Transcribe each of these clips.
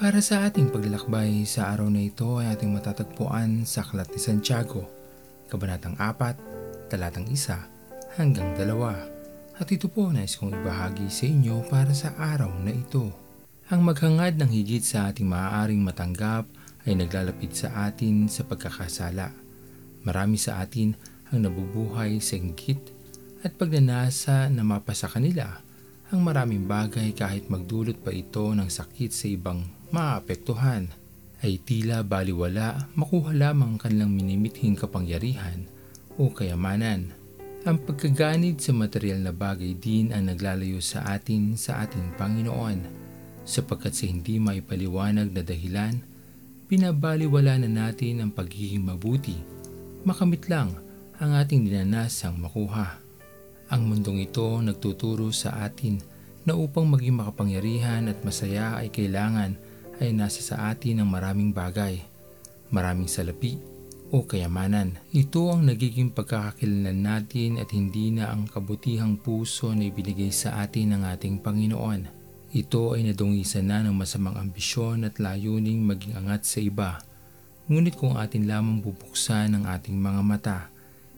Para sa ating paglalakbay sa araw na ito ay ating matatagpuan sa Aklat ni Santiago, Kabanatang 4, Talatang 1 hanggang 2. At ito po nais kong ibahagi sa inyo para sa araw na ito. Ang maghangad ng higit sa ating maaaring matanggap ay naglalapit sa atin sa pagkakasala. Marami sa atin ang nabubuhay sa inggit at pagnanasa na mapasa kanila ang maraming bagay kahit magdulot pa ito ng sakit sa ibang maapektuhan ay tila baliwala makuha lamang kanilang minimithing kapangyarihan o kayamanan. Ang pagkaganid sa material na bagay din ang naglalayo sa atin sa ating Panginoon sapagkat sa hindi maipaliwanag na dahilan, binabaliwala na natin ang pagiging mabuti. Makamit lang ang ating dinanasang makuha. Ang mundong ito nagtuturo sa atin na upang maging makapangyarihan at masaya ay kailangan ay nasa sa atin ng maraming bagay, maraming salapi o kayamanan. Ito ang nagiging pagkakakilanlan natin at hindi na ang kabutihang puso na ibinigay sa atin ng ating Panginoon. Ito ay nadungisan na ng masamang ambisyon at layuning maging angat sa iba. Ngunit kung atin lamang bubuksan ang ating mga mata,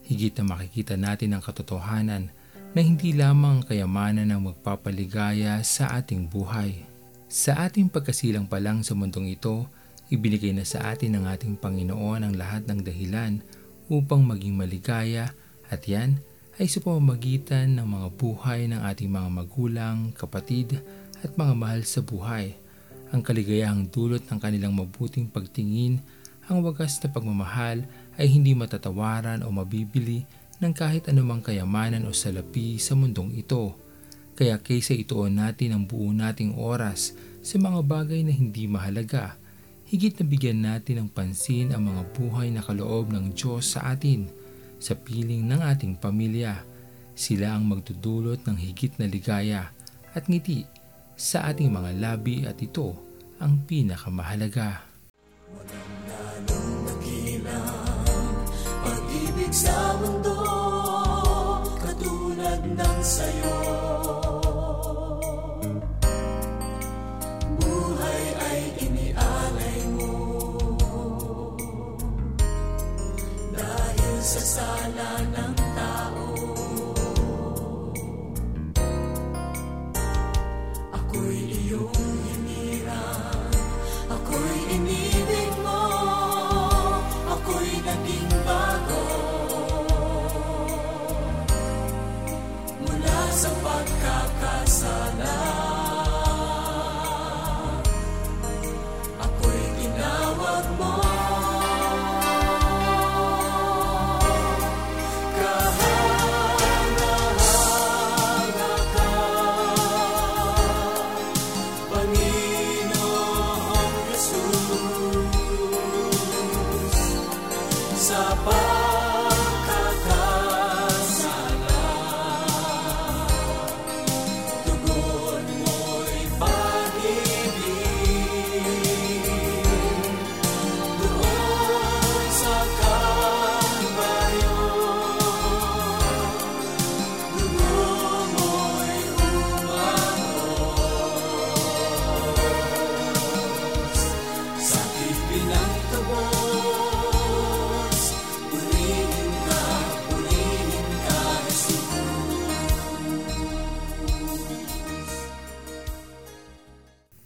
higit na makikita natin ang katotohanan na hindi lamang kayamanan ang magpapaligaya sa ating buhay. Sa ating pagkasilang pa lang sa mundong ito, ibinigay na sa atin ng ating Panginoon ang lahat ng dahilan upang maging maligaya at yan ay sa pamamagitan ng mga buhay ng ating mga magulang, kapatid at mga mahal sa buhay. Ang kaligayahang dulot ng kanilang mabuting pagtingin, ang wagas na pagmamahal ay hindi matatawaran o mabibili ng kahit anumang kayamanan o salapi sa mundong ito. Kaya kaysa ituon natin ang buo nating oras sa mga bagay na hindi mahalaga, higit na bigyan natin ng pansin ang mga buhay na kaloob ng Diyos sa atin, sa piling ng ating pamilya. Sila ang magdudulot ng higit na ligaya at ngiti sa ating mga labi at ito ang pinakamahalaga. Walang pag-ibig sa mundo katulad ng sayo.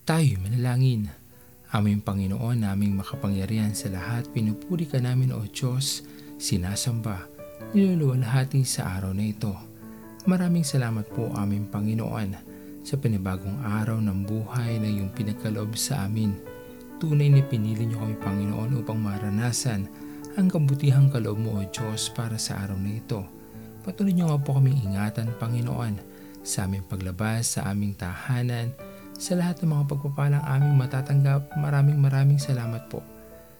Tayo manalangin. Aming Panginoon, naming makapangyarihan sa lahat, pinupuri ka namin o Diyos, sinasamba, niluluwalhati sa araw na ito. Maraming salamat po aming Panginoon sa panibagong araw ng buhay na iyong pinagkaloob sa amin. Tunay na pinili niyo kami Panginoon upang maranasan ang kabutihang kaloob mo o Diyos para sa araw na ito. Patuloy niyo nga po kaming ingatan Panginoon sa aming paglabas sa aming tahanan, sa lahat ng mga pagpapalang aming matatanggap, maraming maraming salamat po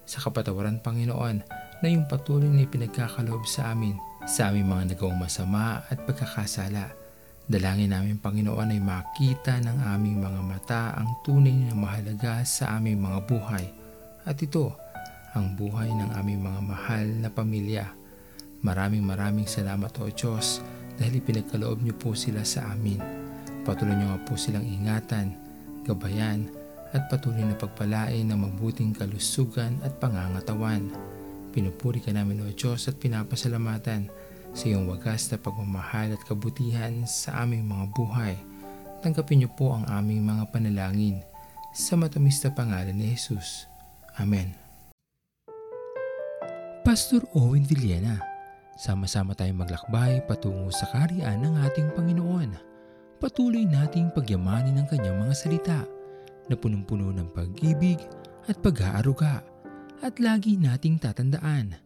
sa kapatawaran Panginoon na yung patuloy na ipinagkakaloob sa amin sa aming mga nagawang masama at pagkakasala. Dalangin namin Panginoon ay makita ng aming mga mata ang tunay na mahalaga sa aming mga buhay at ito ang buhay ng aming mga mahal na pamilya. Maraming maraming salamat o Diyos dahil ipinagkaloob niyo po sila sa amin. Patuloy niyo nga po silang ingatan gabayan at patuloy na pagpalain ng mabuting kalusugan at pangangatawan. Pinupuri ka namin o Diyos at pinapasalamatan sa iyong wagas na pagmamahal at kabutihan sa aming mga buhay. Tanggapin niyo po ang aming mga panalangin sa matamis na pangalan ni Jesus. Amen. Pastor Owen Villena, sama-sama tayong maglakbay patungo sa kariyan ng ating Panginoon. Patuloy nating pagyamanin ang kanyang mga salita na punong-puno ng pag-ibig at pag-aaruga. At lagi nating tatandaan